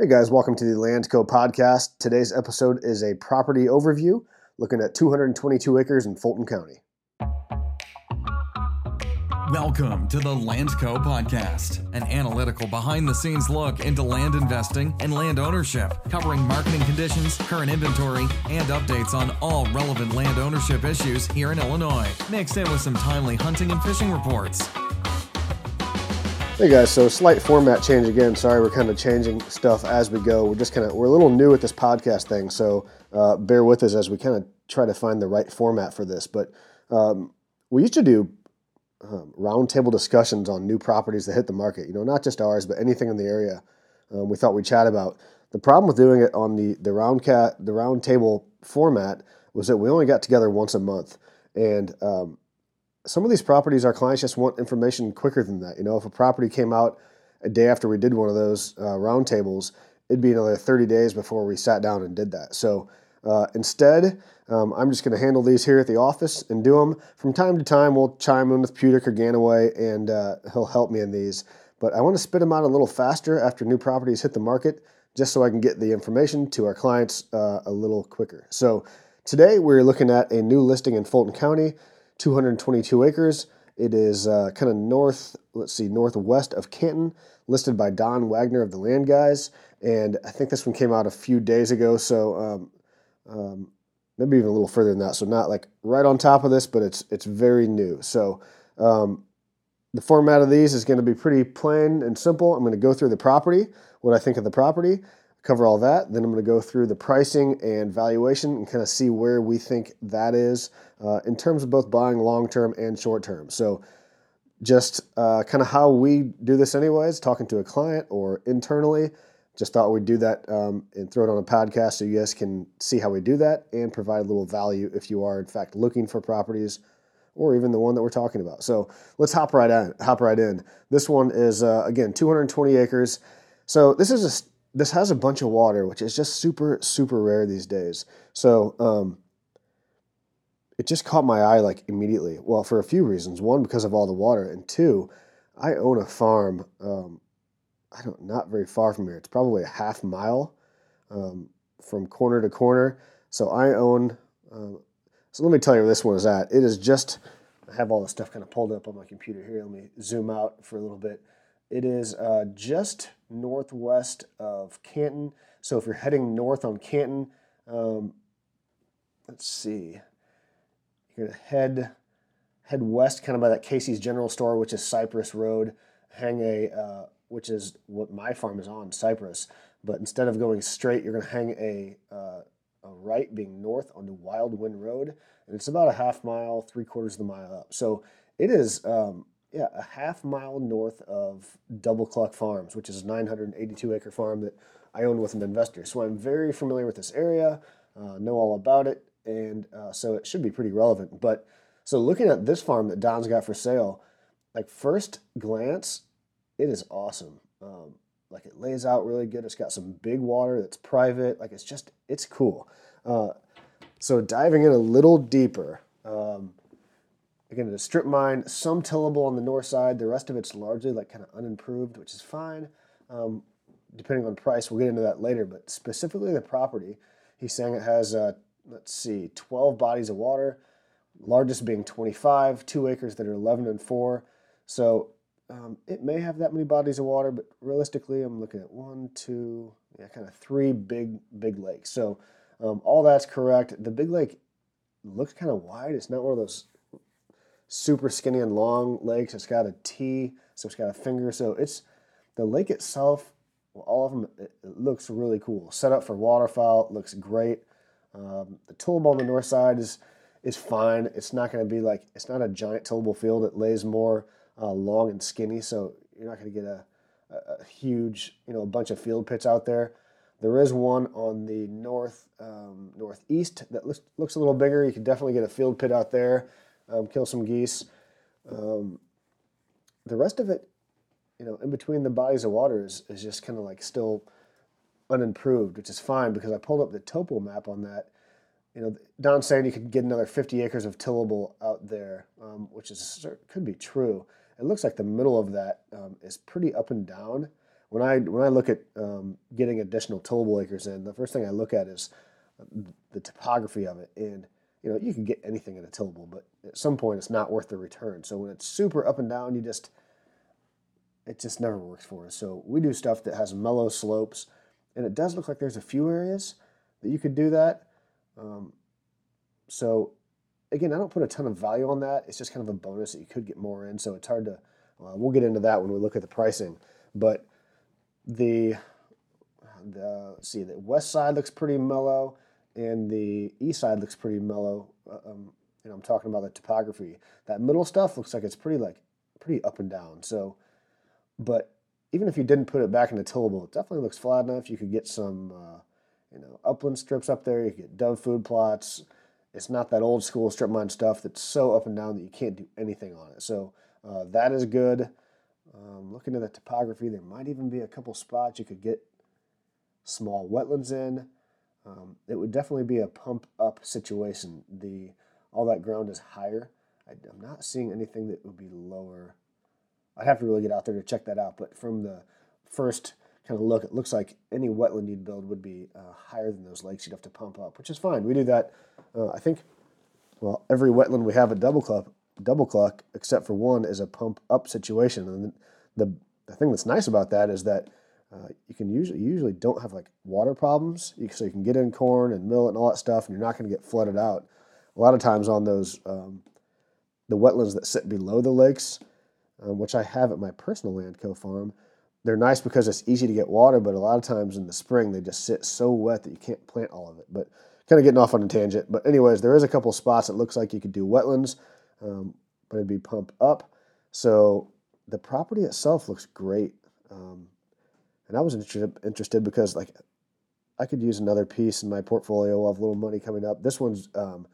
Hey guys, welcome to the Landco podcast. Today's episode is a property overview looking at 222 acres in Fulton County. Welcome to the Landco podcast, an analytical behind the scenes look into land investing and land ownership, covering marketing conditions, current inventory, and updates on all relevant land ownership issues here in Illinois, mixed in with some timely hunting and fishing reports. Hey guys, so slight format change again. Sorry, we're kind of changing stuff as we go. We're just kind of we're a little new at this podcast thing, so uh, bear with us as we kind of try to find the right format for this. But um, we used to do um, roundtable discussions on new properties that hit the market. You know, not just ours, but anything in the area. Um, we thought we'd chat about. The problem with doing it on the the round cat the round table format was that we only got together once a month, and um, some of these properties, our clients just want information quicker than that. You know, if a property came out a day after we did one of those uh, roundtables, it'd be another 30 days before we sat down and did that. So uh, instead, um, I'm just going to handle these here at the office and do them. From time to time, we'll chime in with Pudic or Ganaway, and uh, he'll help me in these. But I want to spit them out a little faster after new properties hit the market, just so I can get the information to our clients uh, a little quicker. So today, we're looking at a new listing in Fulton County. 222 acres. It is uh, kind of north, let's see, northwest of Canton, listed by Don Wagner of the Land Guys. And I think this one came out a few days ago, so um, um, maybe even a little further than that. So not like right on top of this, but it's it's very new. So um, the format of these is going to be pretty plain and simple. I'm going to go through the property, what I think of the property, cover all that. Then I'm going to go through the pricing and valuation and kind of see where we think that is uh, in terms of both buying long term and short term. So, just uh, kind of how we do this, anyways, talking to a client or internally. Just thought we'd do that um, and throw it on a podcast so you guys can see how we do that and provide a little value if you are, in fact, looking for properties or even the one that we're talking about. So let's hop right in. Hop right in. This one is uh, again 220 acres. So this is a this has a bunch of water, which is just super, super rare these days. So um, it just caught my eye like immediately. Well, for a few reasons. One, because of all the water, and two, I own a farm. Um, I don't not very far from here. It's probably a half mile um, from corner to corner. So I own. Uh, so let me tell you where this one is at. It is just. I have all the stuff kind of pulled up on my computer here. Let me zoom out for a little bit. It is uh, just northwest of Canton. So if you're heading north on Canton, um, let's see, you're gonna head head west, kind of by that Casey's General Store, which is Cypress Road. Hang a, uh, which is what my farm is on, Cypress. But instead of going straight, you're gonna hang a, uh, a right, being north onto Wild Wind Road, and it's about a half mile, three quarters of the mile up. So it is um, yeah, a half mile north of Double Cluck Farms, which is a 982 acre farm that I own with an investor. So I'm very familiar with this area, uh, know all about it, and uh, so it should be pretty relevant. But so looking at this farm that Don's got for sale, like first glance, it is awesome. Um, like it lays out really good. It's got some big water that's private. Like it's just, it's cool. Uh, so diving in a little deeper, um, Again, it's a strip mine, some tillable on the north side. The rest of it's largely like kind of unimproved, which is fine. Um, depending on price, we'll get into that later. But specifically the property, he's saying it has, uh, let's see, 12 bodies of water, largest being 25, two acres that are 11 and 4. So um, it may have that many bodies of water, but realistically, I'm looking at one, two, yeah, kind of three big, big lakes. So um, all that's correct. The big lake looks kind of wide. It's not one of those super skinny and long legs. It's got a T, so it's got a finger. So it's the lake itself. All of them it, looks really cool. Set up for waterfowl. Looks great. Um, the tillable on the north side is is fine. It's not going to be like it's not a giant tillable field. It lays more uh, long and skinny, so you're not going to get a, a, a, huge you know a bunch of field pits out there. There is one on the north um, northeast that looks looks a little bigger. You can definitely get a field pit out there um, kill some geese. Um, the rest of it, you know, in between the bodies of water is, is just kind of like still unimproved, which is fine because I pulled up the topo map on that. You know, Don's saying you could get another 50 acres of tillable out there, um, which is could be true. It looks like the middle of that um, is pretty up and down, when I when I look at um, getting additional tillable acres in, the first thing I look at is the topography of it. And you know, you can get anything in a tillable, but at some point it's not worth the return. So when it's super up and down, you just it just never works for us. So we do stuff that has mellow slopes, and it does look like there's a few areas that you could do that. Um, so again, I don't put a ton of value on that. It's just kind of a bonus that you could get more in. So it's hard to. Uh, we'll get into that when we look at the pricing, but the the see the west side looks pretty mellow and the east side looks pretty mellow. Uh, um, you know, I'm talking about the topography. That middle stuff looks like it's pretty like pretty up and down. So, but even if you didn't put it back into tillable, it definitely looks flat enough. You could get some, uh, you know, upland strips up there. You could get dove food plots. It's not that old school strip mine stuff that's so up and down that you can't do anything on it. So uh, that is good. Um, looking at the topography, there might even be a couple spots you could get small wetlands in. Um, it would definitely be a pump up situation. The all that ground is higher. I, am not seeing anything that would be lower. I'd have to really get out there to check that out. But from the first kind of look, it looks like any wetland you'd build would be uh, higher than those lakes you'd have to pump up, which is fine. We do that. Uh, I think, well, every wetland we have at Double Cluck, Double Cluck, except for one, is a pump up situation. And the the thing that's nice about that is that uh, you can usually you usually don't have like water problems, you, so you can get in corn and millet and all that stuff, and you're not going to get flooded out. A lot of times on those um, the wetlands that sit below the lakes, um, which I have at my personal land co farm, they're nice because it's easy to get water, but a lot of times in the spring they just sit so wet that you can't plant all of it. But kind of getting off on a tangent. But anyways, there is a couple spots that looks like you could do wetlands, um, but it'd be pump up. So the property itself looks great. Um, and I was interested interested because like I could use another piece in my portfolio of little money coming up. This one's um,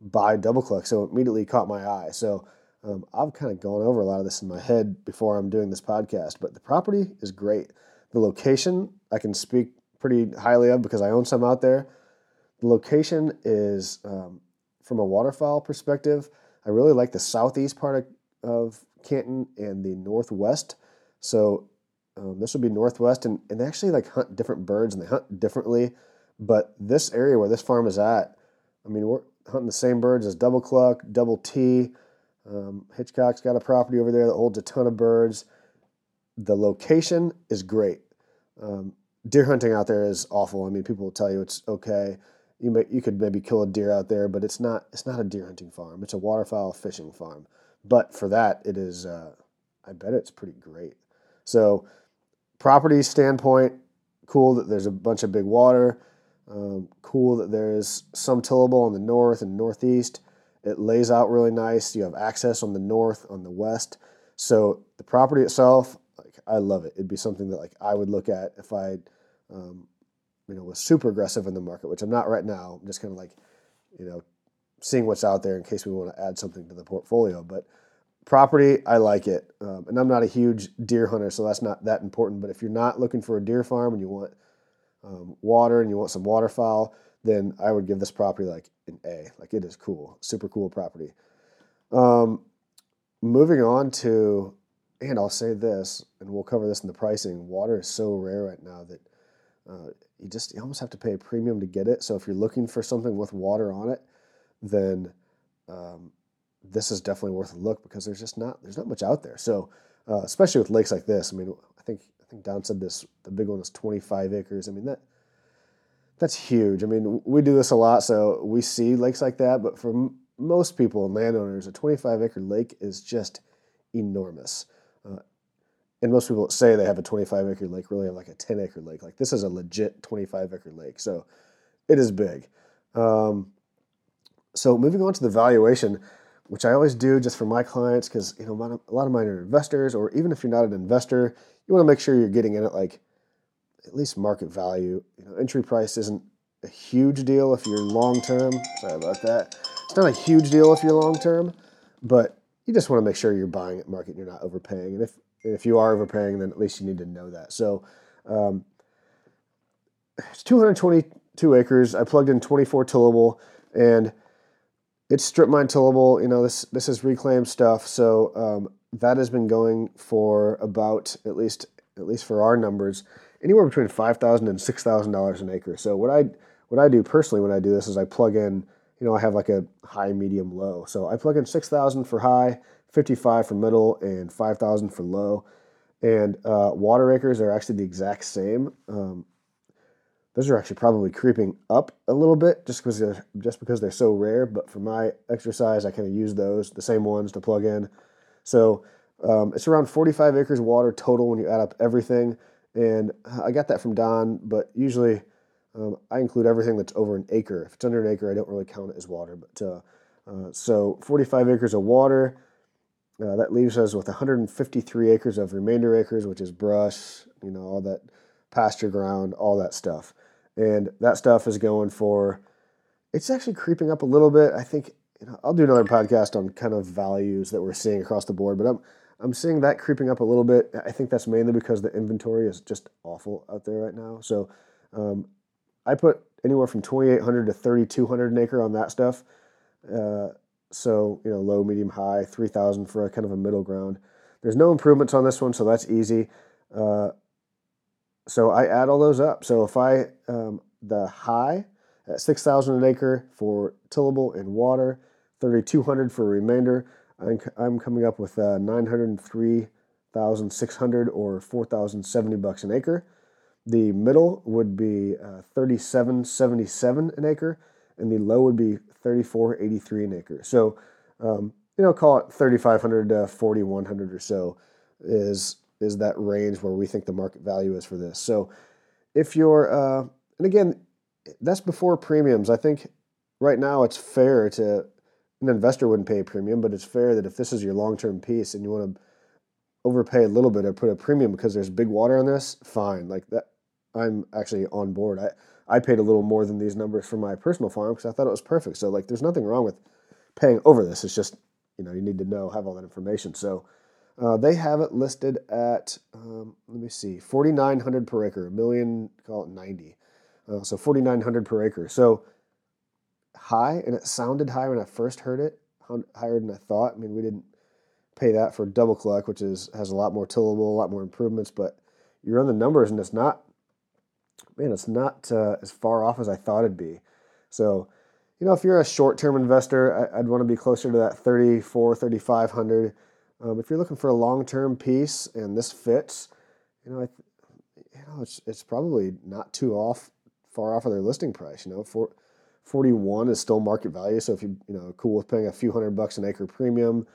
by Double Cluck, so it immediately caught my eye. So um, I've kind of gone over a lot of this in my head before I'm doing this podcast. But the property is great. The location I can speak pretty highly of because I own some out there. The location is um, from a waterfowl perspective. I really like the southeast part of, of Canton and the northwest. So um, this would be northwest, and, and they actually like hunt different birds and they hunt differently. But this area where this farm is at, I mean, we're hunting the same birds as double cluck, double T. Um, Hitchcock's got a property over there that holds a ton of birds. The location is great. Um, deer hunting out there is awful. I mean, people will tell you it's okay. You may, you could maybe kill a deer out there, but it's not it's not a deer hunting farm. It's a waterfowl fishing farm. But for that, it is. Uh, I bet it's pretty great. So property standpoint, cool that there's a bunch of big water. Um, cool that there's some tillable on the north and northeast. It lays out really nice. You have access on the north, on the west. So the property itself, like I love it. It'd be something that like I would look at if I, um, you know, was super aggressive in the market, which I'm not right now. I'm just kind of like, you know, seeing what's out there in case we want to add something to the portfolio. But property, I like it. Um, and I'm not a huge deer hunter, so that's not that important. But if you're not looking for a deer farm and you want um, water and you want some waterfowl, then I would give this property like an A. Like it is cool, super cool property. Um, moving on to, and I'll say this, and we'll cover this in the pricing. Water is so rare right now that uh, you just you almost have to pay a premium to get it. So if you're looking for something with water on it, then um, this is definitely worth a look because there's just not there's not much out there. So uh, especially with lakes like this, I mean, I think I think Don said this the big one is 25 acres. I mean that that's huge. I mean, we do this a lot, so we see lakes like that. But for m- most people and landowners, a 25 acre lake is just enormous. Uh, and most people say they have a 25 acre lake really have like a 10 acre lake. Like this is a legit 25 acre lake, so it is big. Um, so moving on to the valuation, which I always do just for my clients because you know a lot of mine are investors, or even if you're not an investor, you want to make sure you're getting in at like at least market value. You know, entry price isn't a huge deal if you're long term. Sorry about that. It's not a huge deal if you're long term, but you just want to make sure you're buying at market and you're not overpaying. And if if you are overpaying, then at least you need to know that. So um, it's 222 acres. I plugged in 24 tillable and it's strip mine tillable. You know, this this is reclaimed stuff. So um, that has been going for about at least at least for our numbers, anywhere between five thousand and six thousand dollars an acre. So what I what I do personally when I do this is I plug in, you know, I have like a high, medium, low. So I plug in six thousand for high, fifty five for middle, and five thousand for low. And uh, water acres are actually the exact same. Um, those are actually probably creeping up a little bit just because they're just because they're so rare. But for my exercise, I kind of use those the same ones to plug in. So um, it's around 45 acres of water total when you add up everything. And I got that from Don, but usually um, I include everything that's over an acre. If it's under an acre, I don't really count it as water. But uh, uh, so 45 acres of water. Uh, that leaves us with 153 acres of remainder acres, which is brush, you know, all that pasture ground, all that stuff. And that stuff is going for, it's actually creeping up a little bit. I think you know, I'll do another podcast on kind of values that we're seeing across the board, but I'm I'm seeing that creeping up a little bit. I think that's mainly because the inventory is just awful out there right now. So um, I put anywhere from 2,800 to 3,200 an acre on that stuff. Uh, so you know, low, medium, high, 3,000 for a kind of a middle ground. There's no improvements on this one, so that's easy. Uh, so I add all those up. So if I um, the high at 6,000 an acre for tillable and water, 3,200 for remainder. I'm, I'm coming up with uh, 903,600 or 4,070 bucks an acre. The middle would be uh, 3777 an acre, and the low would be 3483 an acre. So, um, you know, call it 3,500 to 4,100 or so is is that range where we think the market value is for this. So, if you're, uh, and again, that's before premiums. I think right now it's fair to an investor wouldn't pay a premium, but it's fair that if this is your long term piece and you want to overpay a little bit or put a premium because there's big water on this, fine. Like that, I'm actually on board. I I paid a little more than these numbers for my personal farm because I thought it was perfect. So like, there's nothing wrong with paying over this. It's just you know you need to know have all that information. So. Uh, they have it listed at um, let me see, forty nine hundred per acre, a million, call it ninety, uh, so forty nine hundred per acre. So high, and it sounded high when I first heard it, higher than I thought. I mean, we didn't pay that for double cluck, which is has a lot more tillable, a lot more improvements, but you run the numbers and it's not, man, it's not uh, as far off as I thought it'd be. So, you know, if you're a short-term investor, I, would want to be closer to that 34, 3,500. Um, if you're looking for a long-term piece and this fits, you know, I, you know, it's it's probably not too off, far off of their listing price. You know, for 41 is still market value. So if you you know cool with paying a few hundred bucks an acre premium,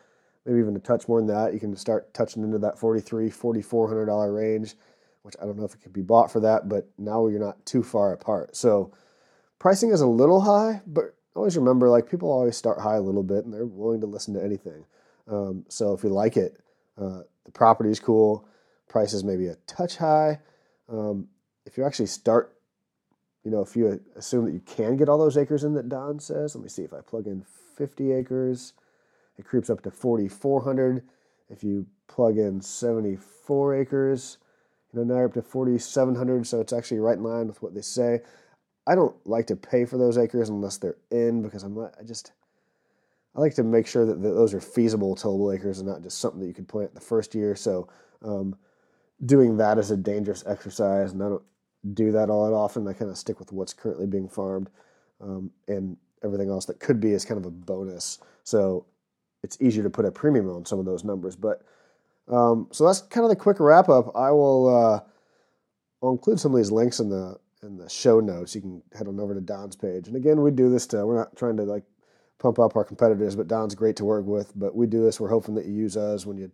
maybe even a touch more than that, you can start touching into that 43, 4400 dollar range, which I don't know if it could be bought for that, but now you're not too far apart. So pricing is a little high, but always remember like people always start high a little bit and they're willing to listen to anything. Um, so if you like it, uh, the property is cool, price is maybe a touch high. Um, if you actually start you know, if you assume that you can get all those acres in that Don says, let me see if I plug in 50 acres, it creeps up to 4,400. If you plug in 74 acres, you know, now you're up to 4,700. So it's actually right in line with what they say. I don't like to pay for those acres unless they're in because I'm not, I just, I like to make sure that, that those are feasible tillable acres and not just something that you could plant the first year. So, um, doing that is a dangerous exercise, and I don't do that all that often. I kind of stick with what's currently being farmed, um, and everything else that could be is kind of a bonus. So it's easier to put a premium on some of those numbers. But um, so that's kind of the quick wrap up. I will uh, I'll include some of these links in the in the show notes. You can head on over to Don's page. And again, we do this to we're not trying to like pump up our competitors, but Don's great to work with. But we do this. We're hoping that you use us when you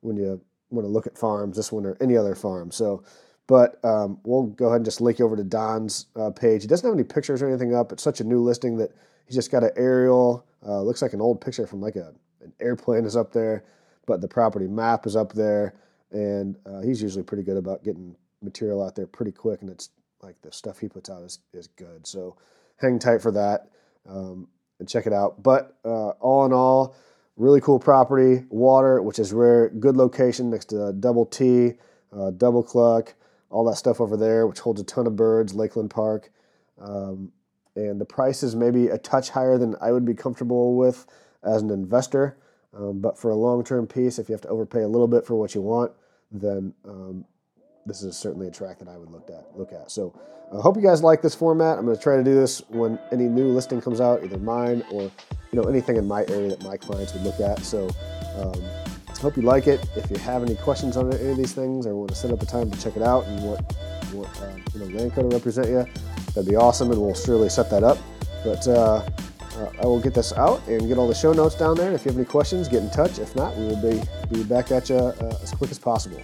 when you want to look at farms, this one or any other farm. So but um, we'll go ahead and just link you over to Don's uh, page. He doesn't have any pictures or anything up. It's such a new listing that he's just got an aerial. Uh, looks like an old picture from like a, an airplane is up there, but the property map is up there. And uh, he's usually pretty good about getting material out there pretty quick. And it's like the stuff he puts out is, is good. So hang tight for that um, and check it out. But uh, all in all, really cool property, water, which is rare, good location next to Double T, uh, Double Cluck all that stuff over there, which holds a ton of birds, Lakeland Park. Um, and the price is maybe a touch higher than I would be comfortable with as an investor. Um, but for a long term piece, if you have to overpay a little bit for what you want, then um, this is certainly a track that I would look at. Look at. So I hope you guys like this format. I'm going to try to do this when any new listing comes out, either mine or you know anything in my area that my clients would look at. So. Um, hope you like it. If you have any questions on any of these things or want to set up a time to check it out and what, what uh, you know, Landco to represent you, that'd be awesome, and we'll surely set that up. But uh, uh, I will get this out and get all the show notes down there. If you have any questions, get in touch. If not, we will be, be back at you uh, as quick as possible.